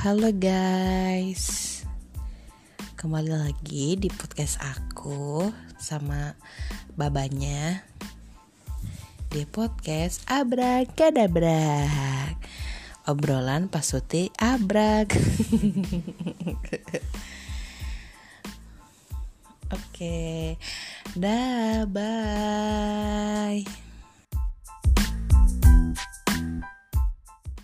Halo guys. Kembali lagi di podcast aku Sama babanya Di podcast Abrakadabrak Obrolan pasuti abrak Oke Dah bye.